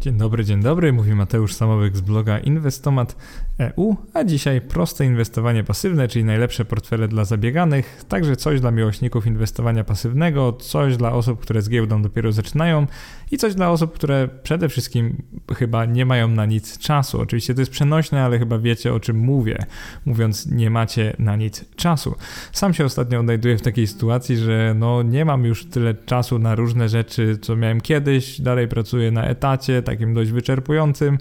Dzień dobry, dzień dobry. Mówi Mateusz Samowyk z bloga Inwestomat EU, a dzisiaj proste inwestowanie pasywne, czyli najlepsze portfele dla zabieganych, także coś dla miłośników inwestowania pasywnego, coś dla osób, które z giełdą dopiero zaczynają i coś dla osób, które przede wszystkim chyba nie mają na nic czasu. Oczywiście to jest przenośne, ale chyba wiecie o czym mówię, mówiąc nie macie na nic czasu. Sam się ostatnio odnajduję w takiej sytuacji, że no nie mam już tyle czasu na różne rzeczy, co miałem kiedyś, dalej pracuję na etacie, takim dość wyczerpującym.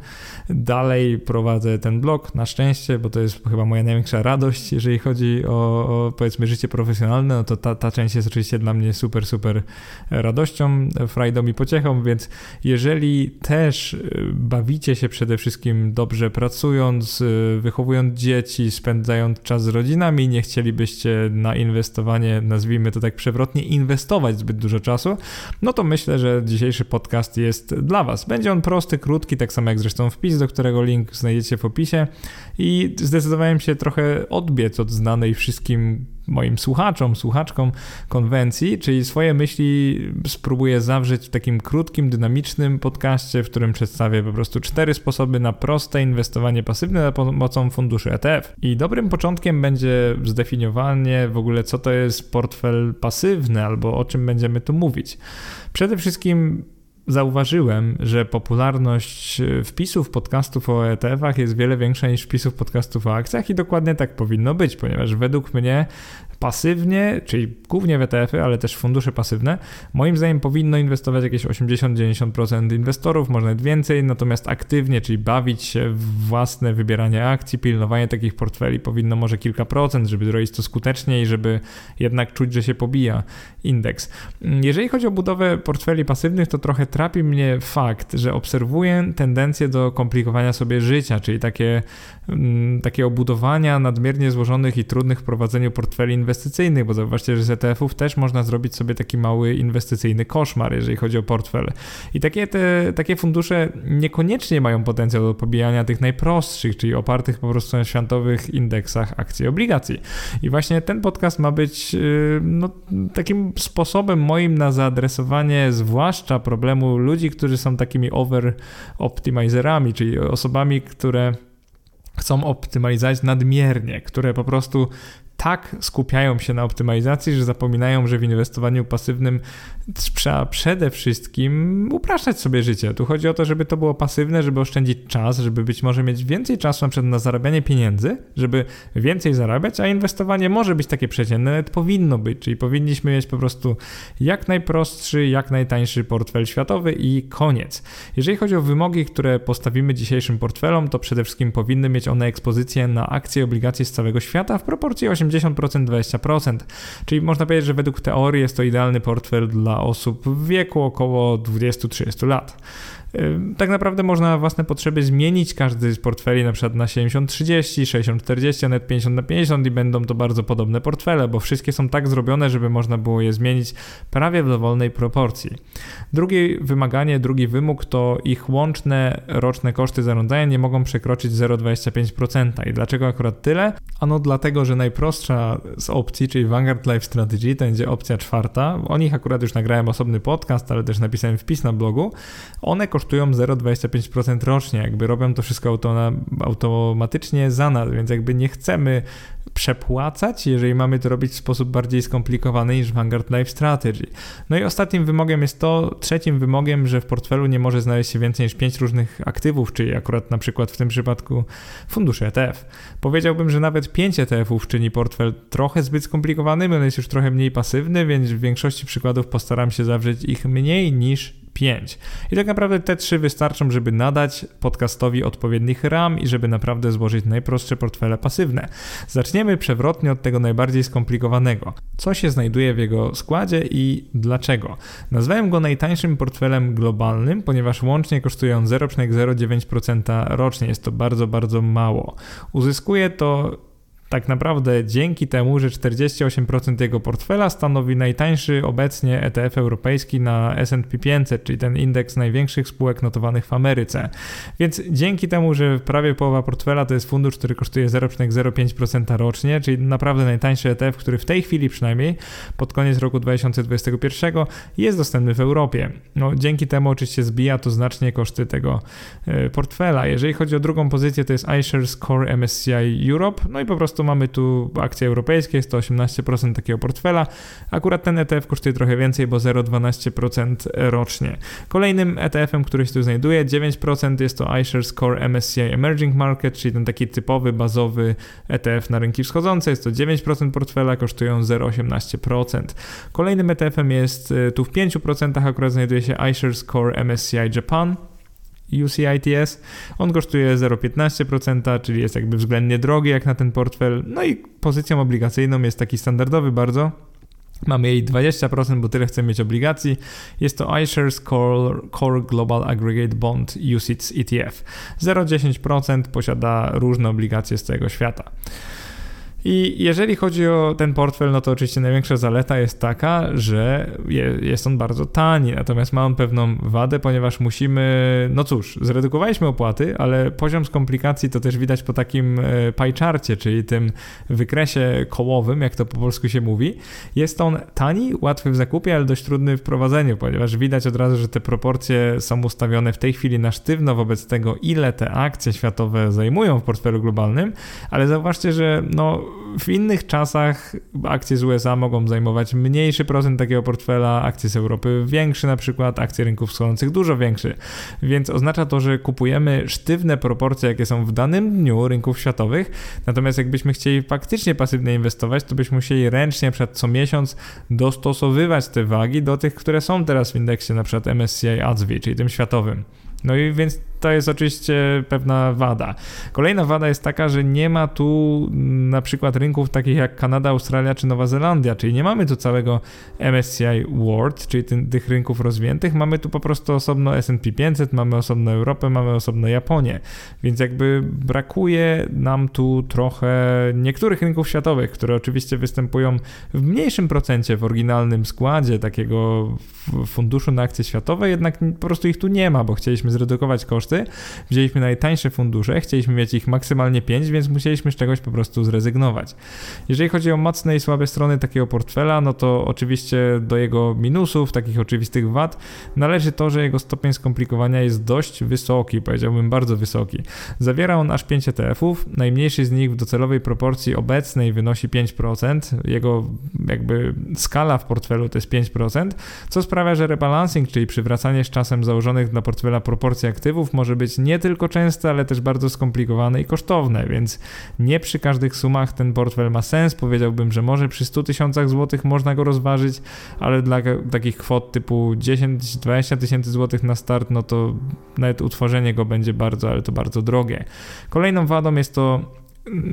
Dalej prowadzę ten blog, na szczęście, bo to jest chyba moja największa radość, jeżeli chodzi o, o powiedzmy życie profesjonalne, no to ta, ta część jest oczywiście dla mnie super, super radością, frajdą i pociechą, więc jeżeli też y, bawicie się przede wszystkim dobrze pracując, y, wychowując dzieci, spędzając czas z rodzinami, nie chcielibyście na inwestowanie, nazwijmy to tak przewrotnie, inwestować zbyt dużo czasu, no to myślę, że dzisiejszy podcast jest dla Was. Będzie on prosty, krótki, tak samo jak zresztą wpis, do którego link znajdziecie w opisie i zdecydowałem się trochę odbiec od znanej wszystkim moim słuchaczom, słuchaczkom konwencji, czyli swoje myśli spróbuję zawrzeć w takim krótkim, dynamicznym podcaście, w którym przedstawię po prostu cztery sposoby na proste inwestowanie pasywne za pomocą funduszy ETF. I dobrym początkiem będzie zdefiniowanie w ogóle, co to jest portfel pasywny, albo o czym będziemy tu mówić. Przede wszystkim zauważyłem, że popularność e, wpisów podcastów o ETF-ach jest wiele większa niż wpisów podcastów o akcjach i dokładnie tak powinno być, ponieważ według mnie pasywnie, czyli głównie w ETF-y, ale też fundusze pasywne, moim zdaniem powinno inwestować jakieś 80-90% inwestorów, może nawet więcej, natomiast aktywnie, czyli bawić się w własne wybieranie akcji, pilnowanie takich portfeli powinno może kilka procent, żeby zrobić to skutecznie i żeby jednak czuć, że się pobija indeks. Jeżeli chodzi o budowę portfeli pasywnych, to trochę trapi mnie fakt, że obserwuję tendencję do komplikowania sobie życia, czyli takie, mm, takie obudowania nadmiernie złożonych i trudnych w prowadzeniu portfeli inwestycyjnych, bo zauważcie, że z ETF-ów też można zrobić sobie taki mały inwestycyjny koszmar, jeżeli chodzi o portfel. I takie, te, takie fundusze niekoniecznie mają potencjał do pobijania tych najprostszych, czyli opartych po prostu na światowych indeksach akcji i obligacji. I właśnie ten podcast ma być yy, no, takim sposobem moim na zaadresowanie zwłaszcza problemu ludzi, którzy są takimi over-optimizerami, czyli osobami, które chcą optymalizować nadmiernie, które po prostu tak skupiają się na optymalizacji, że zapominają, że w inwestowaniu pasywnym trzeba przede wszystkim upraszczać sobie życie. Tu chodzi o to, żeby to było pasywne, żeby oszczędzić czas, żeby być może mieć więcej czasu na przykład na zarabianie pieniędzy, żeby więcej zarabiać, a inwestowanie może być takie przeciętne, nawet powinno być, czyli powinniśmy mieć po prostu jak najprostszy, jak najtańszy portfel światowy i koniec. Jeżeli chodzi o wymogi, które postawimy dzisiejszym portfelom, to przede wszystkim powinny mieć one ekspozycję na akcje i obligacje z całego świata w proporcji 80 80%, 20%. Czyli można powiedzieć, że według teorii jest to idealny portfel dla osób w wieku około 20-30 lat. Tak naprawdę można na własne potrzeby zmienić każdy z portfeli na przykład na 70-30, 60-40, a nawet 50 na 50 i będą to bardzo podobne portfele, bo wszystkie są tak zrobione, żeby można było je zmienić prawie w dowolnej proporcji. Drugie wymaganie, drugi wymóg to ich łączne roczne koszty zarządzania nie mogą przekroczyć 0,25%. I dlaczego akurat tyle? Ano dlatego, że najprostsza z opcji, czyli Vanguard Life Strategy, to będzie opcja czwarta. O nich akurat już nagrałem osobny podcast, ale też napisałem wpis na blogu. One kosztują 0,25% rocznie, jakby robią to wszystko automatycznie za nas, więc jakby nie chcemy przepłacać, jeżeli mamy to robić w sposób bardziej skomplikowany niż Vanguard Life Strategy. No i ostatnim wymogiem jest to, trzecim wymogiem, że w portfelu nie może znaleźć się więcej niż 5 różnych aktywów, czyli akurat na przykład w tym przypadku fundusze ETF. Powiedziałbym, że nawet 5 ETF-ów czyni portfel trochę zbyt skomplikowany, on jest już trochę mniej pasywny, więc w większości przykładów postaram się zawrzeć ich mniej niż 5. I tak naprawdę te trzy wystarczą, żeby nadać podcastowi odpowiednich ram i żeby naprawdę złożyć najprostsze portfele pasywne. Zaczniemy przewrotnie od tego najbardziej skomplikowanego. Co się znajduje w jego składzie i dlaczego? Nazwałem go najtańszym portfelem globalnym, ponieważ łącznie kosztują 0,09% rocznie. Jest to bardzo, bardzo mało. Uzyskuje to tak naprawdę dzięki temu, że 48% jego portfela stanowi najtańszy obecnie ETF europejski na S&P 500, czyli ten indeks największych spółek notowanych w Ameryce. Więc dzięki temu, że prawie połowa portfela to jest fundusz, który kosztuje 0,05% rocznie, czyli naprawdę najtańszy ETF, który w tej chwili przynajmniej pod koniec roku 2021 jest dostępny w Europie. No, dzięki temu oczywiście zbija to znacznie koszty tego e, portfela. Jeżeli chodzi o drugą pozycję, to jest iShares Core MSCI Europe, no i po prostu mamy tu akcje europejskie, jest to 18% takiego portfela. Akurat ten ETF kosztuje trochę więcej, bo 0,12% rocznie. Kolejnym ETF-em, który się tu znajduje, 9% jest to iShares Core MSCI Emerging Market, czyli ten taki typowy, bazowy ETF na rynki wschodzące. Jest to 9% portfela, kosztują 0,18%. Kolejnym ETF-em jest y, tu w 5% akurat znajduje się iShares Core MSCI Japan. UCITS. On kosztuje 0,15%, czyli jest jakby względnie drogi jak na ten portfel. No i pozycją obligacyjną jest taki standardowy bardzo. Mamy jej 20%, bo tyle chcemy mieć obligacji. Jest to iShares Core, Core Global Aggregate Bond UCITS ETF. 0,10% posiada różne obligacje z całego świata. I jeżeli chodzi o ten portfel, no to oczywiście największa zaleta jest taka, że jest on bardzo tani, natomiast ma on pewną wadę, ponieważ musimy, no cóż, zredukowaliśmy opłaty, ale poziom skomplikacji to też widać po takim e, pie charcie, czyli tym wykresie kołowym, jak to po polsku się mówi. Jest on tani, łatwy w zakupie, ale dość trudny w prowadzeniu, ponieważ widać od razu, że te proporcje są ustawione w tej chwili na sztywno wobec tego, ile te akcje światowe zajmują w portfelu globalnym, ale zauważcie, że no w innych czasach akcje z USA mogą zajmować mniejszy procent takiego portfela, akcje z Europy większy na przykład, akcje rynków wschodzących dużo większy. Więc oznacza to, że kupujemy sztywne proporcje, jakie są w danym dniu rynków światowych, natomiast jakbyśmy chcieli faktycznie pasywnie inwestować, to byśmy musieli ręcznie przed co miesiąc dostosowywać te wagi do tych, które są teraz w indeksie, na przykład MSCI ADSV, czyli tym światowym. No i więc to jest oczywiście pewna wada. Kolejna wada jest taka, że nie ma tu na przykład rynków takich jak Kanada, Australia czy Nowa Zelandia, czyli nie mamy tu całego MSCI World, czyli ty, tych rynków rozwiniętych, mamy tu po prostu osobno S&P 500, mamy osobno Europę, mamy osobno Japonię, więc jakby brakuje nam tu trochę niektórych rynków światowych, które oczywiście występują w mniejszym procencie w oryginalnym składzie takiego funduszu na akcje światowe, jednak po prostu ich tu nie ma, bo chcieliśmy zredukować koszty koszty. Wzięliśmy najtańsze fundusze, chcieliśmy mieć ich maksymalnie 5, więc musieliśmy z czegoś po prostu zrezygnować. Jeżeli chodzi o mocne i słabe strony takiego portfela, no to oczywiście do jego minusów, takich oczywistych wad, należy to, że jego stopień skomplikowania jest dość wysoki, powiedziałbym bardzo wysoki. Zawiera on aż 5 ETF-ów, najmniejszy z nich w docelowej proporcji obecnej wynosi 5%, jego jakby skala w portfelu to jest 5%, co sprawia, że rebalancing, czyli przywracanie z czasem założonych dla portfela proporcji aktywów może być nie tylko częste, ale też bardzo skomplikowane i kosztowne, więc nie przy każdych sumach ten portfel ma sens. Powiedziałbym, że może przy 100 tysiącach złotych można go rozważyć, ale dla takich kwot typu 10-20 tysięcy złotych na start, no to nawet utworzenie go będzie bardzo, ale to bardzo drogie. Kolejną wadą jest to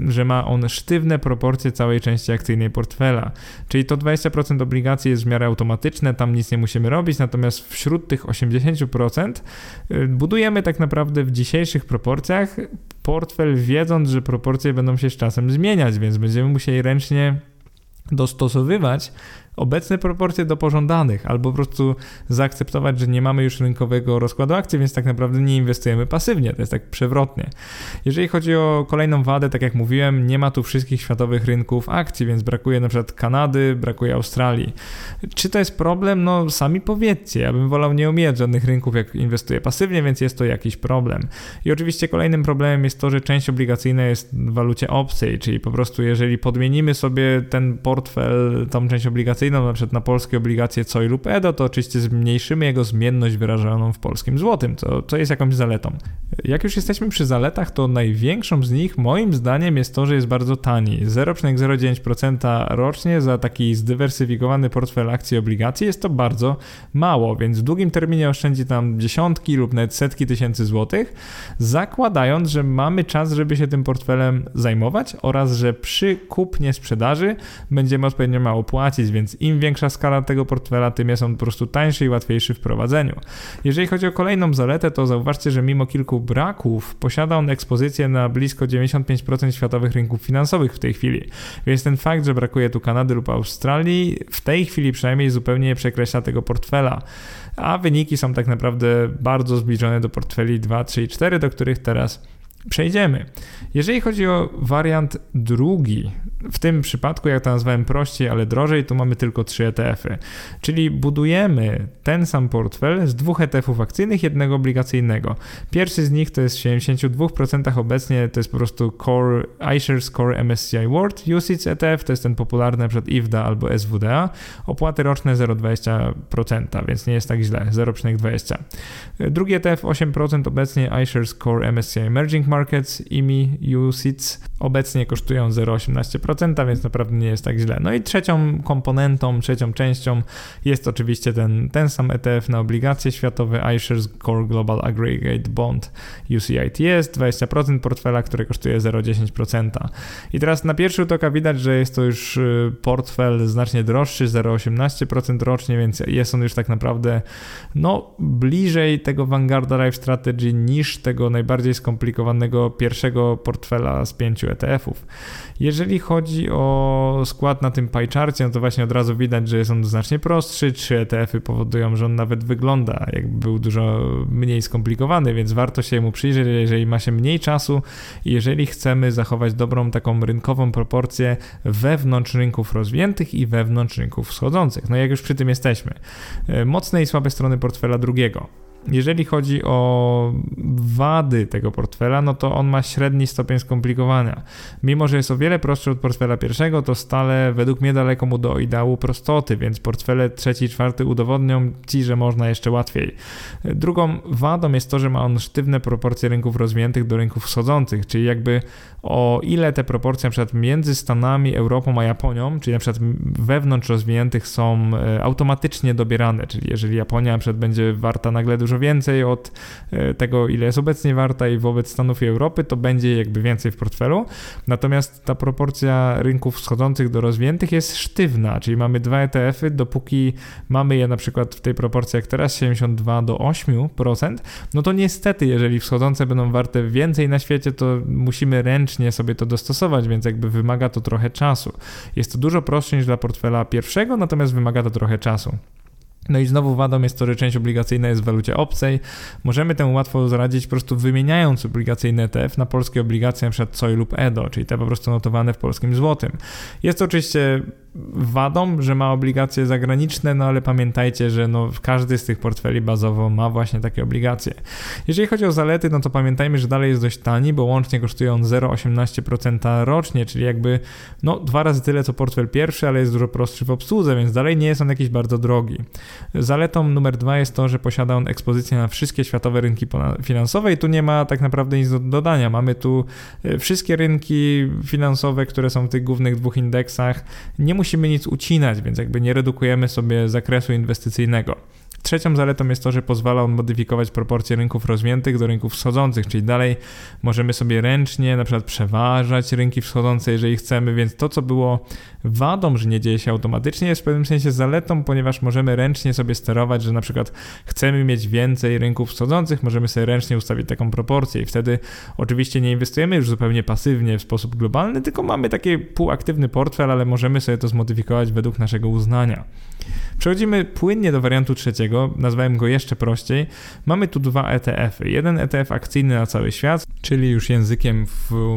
że ma on sztywne proporcje całej części akcyjnej portfela. Czyli to 20% obligacji jest w miarę automatyczne, tam nic nie musimy robić, natomiast wśród tych 80% y, budujemy tak naprawdę w dzisiejszych proporcjach portfel, wiedząc, że proporcje będą się z czasem zmieniać, więc będziemy musieli ręcznie dostosowywać obecne proporcje do pożądanych, albo po prostu zaakceptować, że nie mamy już rynkowego rozkładu akcji, więc tak naprawdę nie inwestujemy pasywnie. To jest tak przewrotnie. Jeżeli chodzi o kolejną wadę, tak jak mówiłem, nie ma tu wszystkich światowych rynków akcji, więc brakuje na przykład Kanady, brakuje Australii. Czy to jest problem? No sami powiedzcie. Ja bym wolał nie omijać żadnych rynków, jak inwestuję pasywnie, więc jest to jakiś problem. I oczywiście kolejnym problemem jest to, że część obligacyjna jest w walucie obcej, czyli po prostu jeżeli podmienimy sobie ten portfel, tą część obligacyjną inwestycyjną, na przykład na polskie obligacje COI lub EDO, to oczywiście zmniejszymy jego zmienność wyrażoną w polskim złotym, co, co jest jakąś zaletą. Jak już jesteśmy przy zaletach, to największą z nich moim zdaniem jest to, że jest bardzo tani. 0,09% rocznie za taki zdywersyfikowany portfel akcji i obligacji jest to bardzo mało, więc w długim terminie oszczędzi tam dziesiątki lub nawet setki tysięcy złotych, zakładając, że mamy czas, żeby się tym portfelem zajmować oraz, że przy kupnie sprzedaży będziemy odpowiednio mało płacić, więc im większa skala tego portfela, tym jest on po prostu tańszy i łatwiejszy w prowadzeniu. Jeżeli chodzi o kolejną zaletę, to zauważcie, że mimo kilku braków posiada on ekspozycję na blisko 95% światowych rynków finansowych w tej chwili. Więc ten fakt, że brakuje tu Kanady lub Australii, w tej chwili przynajmniej zupełnie nie przekreśla tego portfela. A wyniki są tak naprawdę bardzo zbliżone do portfeli 2, 3 i 4, do których teraz przejdziemy. Jeżeli chodzi o wariant drugi, w tym przypadku, jak to nazwałem prościej, ale drożej, tu mamy tylko trzy ETF-y. Czyli budujemy ten sam portfel z dwóch ETF-ów akcyjnych, jednego obligacyjnego. Pierwszy z nich to jest w 72% obecnie, to jest po prostu Core, iShares Core MSCI World UCITS ETF, to jest ten popularny przykład IFDA albo SWDA. Opłaty roczne 0,20%, więc nie jest tak źle, 0,20. Drugi ETF 8% obecnie iShares Core MSCI Emerging Markets, IMI UCITS obecnie kosztują 0,18%, więc naprawdę nie jest tak źle. No i trzecią komponentą, trzecią częścią jest oczywiście ten, ten sam ETF na obligacje światowe iShares Core Global Aggregate Bond UCITS, 20% portfela, które kosztuje 0,10%. I teraz na pierwszy rzut oka widać, że jest to już y, portfel znacznie droższy, 0,18% rocznie, więc jest on już tak naprawdę no, bliżej tego Vanguarda Life Strategy niż tego najbardziej skomplikowanego pierwszego portfela z pięciu ETF-ów. Jeżeli chodzi o skład na tym pie charcie, no to właśnie od razu widać, że jest on znacznie prostszy. Trzy ETF-y powodują, że on nawet wygląda jakby był dużo mniej skomplikowany, więc warto się mu przyjrzeć, jeżeli ma się mniej czasu i jeżeli chcemy zachować dobrą taką rynkową proporcję wewnątrz rynków rozwiniętych i wewnątrz rynków wschodzących. No jak już przy tym jesteśmy. E, mocne i słabe strony portfela drugiego. Jeżeli chodzi o wady tego portfela, no to on ma średni stopień skomplikowania. Mimo, że jest o wiele prostszy od portfela pierwszego, to stale według mnie daleko mu do ideału prostoty, więc portfele trzeci i czwarty udowodnią ci, że można jeszcze łatwiej. Drugą wadą jest to, że ma on sztywne proporcje rynków rozwiniętych do rynków wschodzących, czyli jakby o ile te proporcje np. między Stanami, Europą a Japonią, czyli np. wewnątrz rozwiniętych są e, automatycznie dobierane, czyli jeżeli Japonia np. będzie warta nagle dużo więcej od e, tego, ile jest obecnie warta i wobec Stanów i Europy, to będzie jakby więcej w portfelu. Natomiast ta proporcja rynków wschodzących do rozwiniętych jest sztywna, czyli mamy dwa ETF-y, dopóki mamy je na przykład w tej proporcji jak teraz 72 do 8%, no to niestety, jeżeli wschodzące będą warte więcej na świecie, to musimy ręcznie sobie to dostosować, więc jakby wymaga to trochę czasu. Jest to dużo prostsze niż dla portfela pierwszego, natomiast wymaga to trochę czasu. No i znowu wadą jest to, że część obligacyjna jest w walucie obcej. Możemy temu łatwo zaradzić po prostu wymieniając obligacyjny ETF na polskie obligacje, np. COI lub EDO, czyli te po prostu notowane w polskim złotym. Jest to oczywiście wadą, że ma obligacje zagraniczne, no ale pamiętajcie, że no każdy z tych portfeli bazowo ma właśnie takie obligacje. Jeżeli chodzi o zalety, no to pamiętajmy, że dalej jest dość tani, bo łącznie kosztuje on 0,18% rocznie, czyli jakby no dwa razy tyle co portfel pierwszy, ale jest dużo prostszy w obsłudze, więc dalej nie jest on jakiś bardzo drogi. Zaletą numer dwa jest to, że posiada on ekspozycję na wszystkie światowe rynki finansowe i tu nie ma tak naprawdę nic do dodania. Mamy tu e, wszystkie rynki finansowe, które są w tych głównych dwóch indeksach. Nie musimy nic ucinać, więc jakby nie redukujemy sobie zakresu inwestycyjnego. Trzecią zaletą jest to, że pozwala on modyfikować proporcje rynków rozwiniętych do rynków wschodzących, czyli dalej możemy sobie ręcznie na przykład przeważać rynki wschodzące, jeżeli chcemy, więc to, co było wadą, że nie dzieje się automatycznie, jest w pewnym sensie zaletą, ponieważ możemy ręcznie sobie sterować, że na przykład chcemy mieć więcej rynków wschodzących, możemy sobie ręcznie ustawić taką proporcję i wtedy oczywiście nie inwestujemy już zupełnie pasywnie w sposób globalny, tylko mamy taki półaktywny portfel, ale możemy sobie to zmodyfikować według naszego uznania. Przechodzimy płynnie do wariantu trzeciego, nazwałem go jeszcze prościej. Mamy tu dwa ETF-y. Jeden ETF akcyjny na cały świat, czyli już językiem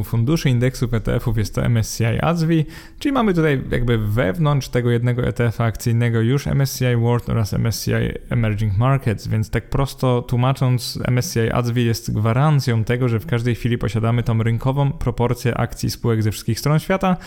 funduszy indeksów ETF-ów jest to MSCI ASWI, czyli mamy tutaj jakby wewnątrz tego jednego ETF-a akcyjnego już MSCI World oraz MSCI Emerging Markets, więc tak prosto tłumacząc MSCI ASWI jest gwarancją tego, że w każdej chwili posiadamy tą rynkową proporcję akcji spółek ze wszystkich stron świata,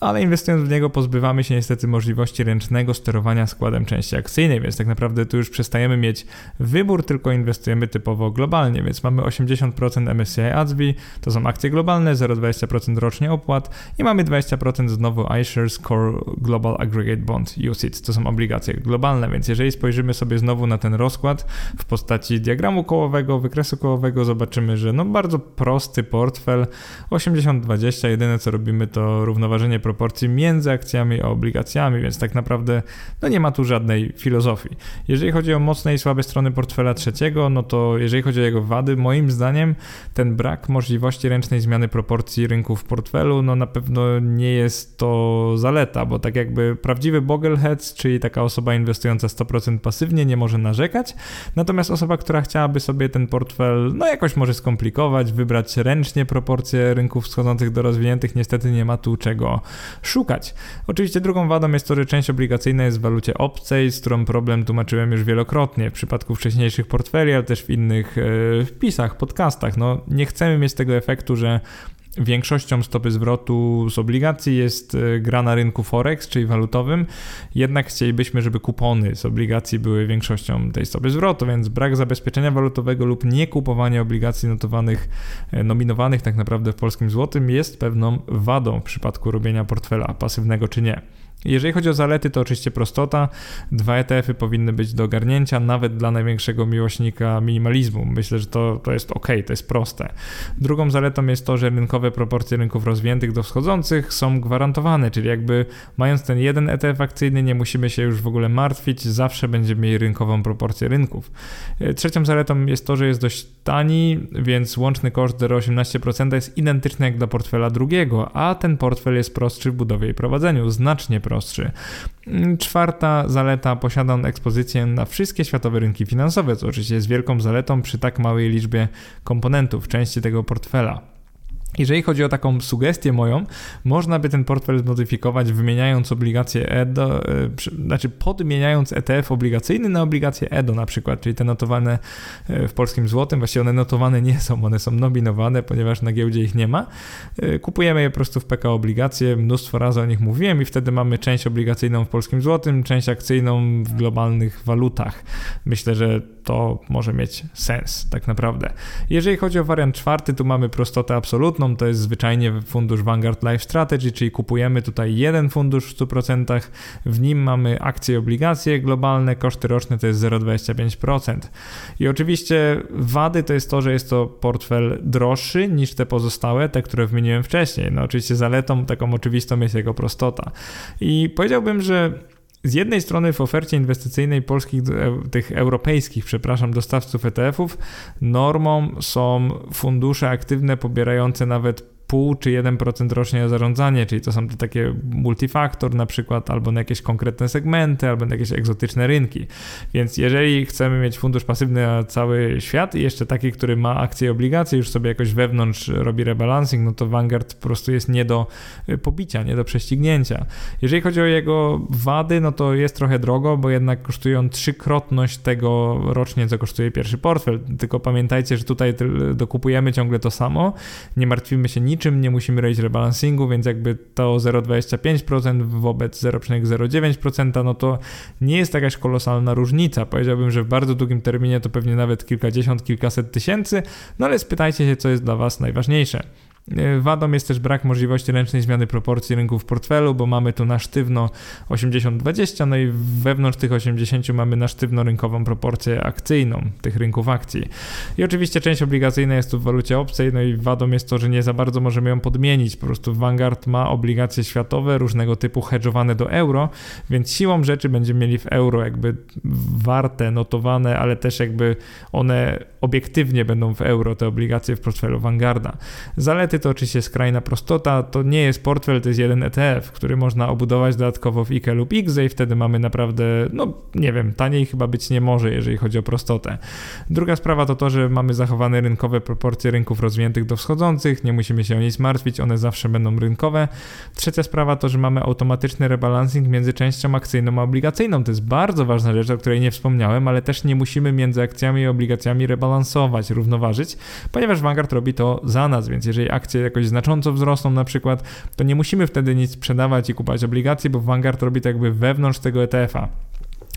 ale inwestując w niego pozbywamy się niestety możliwości ręcznego sterowania składem części akcyjnej, więc tak naprawdę tu już przestajemy mieć wybór, tylko inwestujemy typowo globalnie, więc mamy 80% MSCI ASWI, to są akcje globalne, 0,20% rocznie opłat i mamy 20% znowu iShares Core Global Aggregate Bond UCITS, to są obligacje globalne, więc jeżeli spojrzymy sobie znowu na ten rozkład w postaci diagramu kołowego, wykresu kołowego, zobaczymy, że no bardzo prosty portfel, 80-20, jedyne co robimy to równoważenie proporcji między akcjami a obligacjami, więc tak naprawdę no nie ma tu żadnej filozofii. Jeżeli chodzi o mocne i słabe strony portfela trzeciego, no to jeżeli chodzi o jego wady, moim zdaniem ten brak możliwości ręcznej zmiany proporcji rynku w portfelu, no na pewno nie jest to zaleta, bo tak jakby prawdziwy boglehead, czyli taka osoba inwestująca 100% pasywnie nie może narzekać, natomiast osoba, która chciałaby sobie ten portfel no jakoś może skomplikować, wybrać ręcznie proporcje rynków wschodzących do rozwiniętych, niestety nie ma tu czego szukać. Oczywiście drugą wadą jest to, że część obligacyjna jest w walucie obcej, z którą problem tłumaczyłem już wielokrotnie w przypadku wcześniejszych portfeli, ale też w innych e, wpisach, podcastach. No, nie chcemy mieć tego efektu, że Większością stopy zwrotu z obligacji jest e, gra na rynku Forex, czyli walutowym, jednak chcielibyśmy, żeby kupony z obligacji były większością tej stopy zwrotu, więc brak zabezpieczenia walutowego lub nie kupowanie obligacji notowanych, e, nominowanych tak naprawdę w polskim złotym jest pewną wadą w przypadku robienia portfela pasywnego czy nie. Jeżeli chodzi o zalety, to oczywiście prostota. Dwa ETF-y powinny być do ogarnięcia, nawet dla największego miłośnika minimalizmu. Myślę, że to, to jest ok, to jest proste. Drugą zaletą jest to, że rynkowe proporcje rynków rozwiniętych do wschodzących są gwarantowane, czyli jakby mając ten jeden ETF akcyjny, nie musimy się już w ogóle martwić, zawsze będziemy mieli rynkową proporcję rynków. E, trzecią zaletą jest to, że jest dość tani, więc łączny koszt 0,18% jest identyczny jak dla portfela drugiego, a ten portfel jest prostszy w budowie i prowadzeniu, znacznie prostszy. Mm, czwarta zaleta, posiada on ekspozycję na wszystkie światowe rynki finansowe, co oczywiście jest wielką zaletą przy tak małej liczbie komponentów, części tego portfela. Jeżeli chodzi o taką sugestię moją, można by ten portfel zmodyfikować wymieniając obligacje EDO, e, znaczy podmieniając ETF obligacyjny na obligacje EDO na przykład, czyli te notowane e, w polskim złotym, właściwie one notowane nie są, one są nominowane, ponieważ na giełdzie ich nie ma. E, kupujemy je po prostu w PK obligacje, mnóstwo razy o nich mówiłem i wtedy mamy część obligacyjną w polskim złotym, część akcyjną w globalnych walutach. Myślę, że to może mieć sens tak naprawdę. Jeżeli chodzi o wariant czwarty, tu mamy prostotę absolutną, to jest zwyczajnie fundusz Vanguard Life Strategy, czyli kupujemy tutaj jeden fundusz w 100%, w nim mamy akcje obligacje globalne, koszty roczne to jest 0,25%. I oczywiście wady to jest to, że jest to portfel droższy niż te pozostałe, te, które wymieniłem wcześniej. No oczywiście zaletą taką oczywistą jest jego prostota. I powiedziałbym, że z jednej strony w ofercie inwestycyjnej polskich, e, tych europejskich, przepraszam, dostawców ETF-ów normą są fundusze aktywne pobierające nawet pół czy 1% rocznie zarządzanie, czyli to są te takie multifaktor na przykład, albo na jakieś konkretne segmenty, albo na jakieś egzotyczne rynki. Więc jeżeli chcemy mieć fundusz pasywny na cały świat i jeszcze taki, który ma akcje i obligacje, już sobie jakoś wewnątrz robi rebalancing, no to Vanguard po prostu jest nie do y, pobicia, nie do prześcignięcia. Jeżeli chodzi o jego wady, no to jest trochę drogo, bo jednak kosztuje on trzykrotność tego rocznie, co kosztuje pierwszy portfel. Tylko pamiętajcie, że tutaj dokupujemy ciągle to samo, nie martwimy się nic niczym, nie musimy robić rebalansingu, więc jakby to 0,25% wobec 0,09%, no to nie jest jakaś kolosalna różnica. Powiedziałbym, że w bardzo długim terminie to pewnie nawet kilkadziesiąt, kilkaset tysięcy, no ale spytajcie się, co jest dla Was najważniejsze. E, wadą jest też brak możliwości ręcznej zmiany proporcji rynków w portfelu, bo mamy tu na sztywno 80-20, no i wewnątrz tych 80 mamy na sztywno rynkową proporcję akcyjną tych rynków akcji. I oczywiście część obligacyjna jest tu w walucie obcej, no i wadą jest to, że nie za bardzo możemy ją podmienić. Po prostu Vanguard ma obligacje światowe, różnego typu hedżowane do euro, więc siłą rzeczy będziemy mieli w euro jakby warte, notowane, ale też jakby one obiektywnie będą w euro, te obligacje w portfelu Vanguarda. Zalety to oczywiście skrajna prostota, to nie jest portfel, to jest jeden ETF, który można obudować dodatkowo w IKE lub IGZE i wtedy mamy naprawdę, no nie wiem, taniej chyba być nie może, jeżeli chodzi o prostotę. Druga sprawa to to, że mamy zachowane rynkowe proporcje rynków rozwiniętych do wschodzących, nie musimy się o nic martwić, one zawsze będą rynkowe. Trzecia sprawa to, że mamy automatyczny rebalancing między częścią akcyjną a obligacyjną. To jest bardzo ważna rzecz, o której nie wspomniałem, ale też nie musimy między akcjami i obligacjami rebalansować, równoważyć, ponieważ Vanguard robi to za nas, więc jeżeli akcja akcje jakoś znacząco wzrosną na przykład, to nie musimy wtedy nic sprzedawać i kupować obligacji, bo Vanguard robi to jakby wewnątrz tego ETF-a.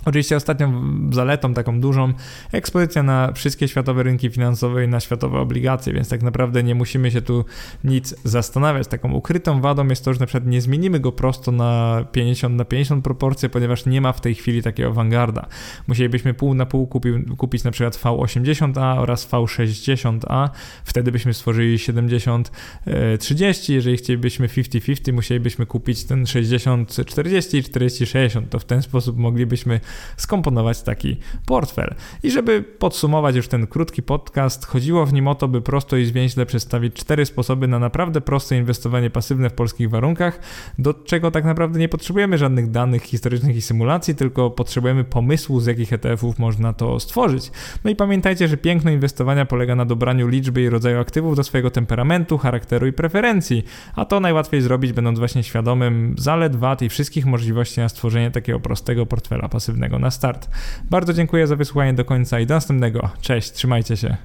Oczywiście ostatnią zaletą taką dużą ekspozycja na wszystkie światowe rynki finansowe i na światowe obligacje, więc tak naprawdę nie musimy się tu nic zastanawiać. Taką ukrytą wadą jest to, że na przykład nie zmienimy go prosto na 50 na 50 proporcje, ponieważ nie ma w tej chwili takiego Vanguarda. Musielibyśmy pół na pół kupi, kupić na przykład V80A oraz V60A, wtedy byśmy stworzyli 70-30, e, jeżeli chcielibyśmy 50-50, musielibyśmy kupić ten 60-40 i 40-60, to w ten sposób moglibyśmy skomponować taki portfel. I żeby podsumować już ten krótki podcast, chodziło w nim o to, by prosto i zwięźle przedstawić cztery sposoby na naprawdę proste inwestowanie pasywne w polskich warunkach, do czego tak naprawdę nie potrzebujemy żadnych danych historycznych i symulacji, tylko potrzebujemy pomysłu, z jakich ETF-ów można to stworzyć. No i pamiętajcie, że piękno inwestowania polega na dobraniu liczby i rodzaju aktywów do swojego temperamentu, charakteru i preferencji, a to najłatwiej zrobić, będąc właśnie świadomym zalet, wad i wszystkich możliwości na stworzenie takiego prostego portfela pasywnego na start. Bardzo dziękuję za wysłuchanie do końca i do następnego. Cześć, trzymajcie się.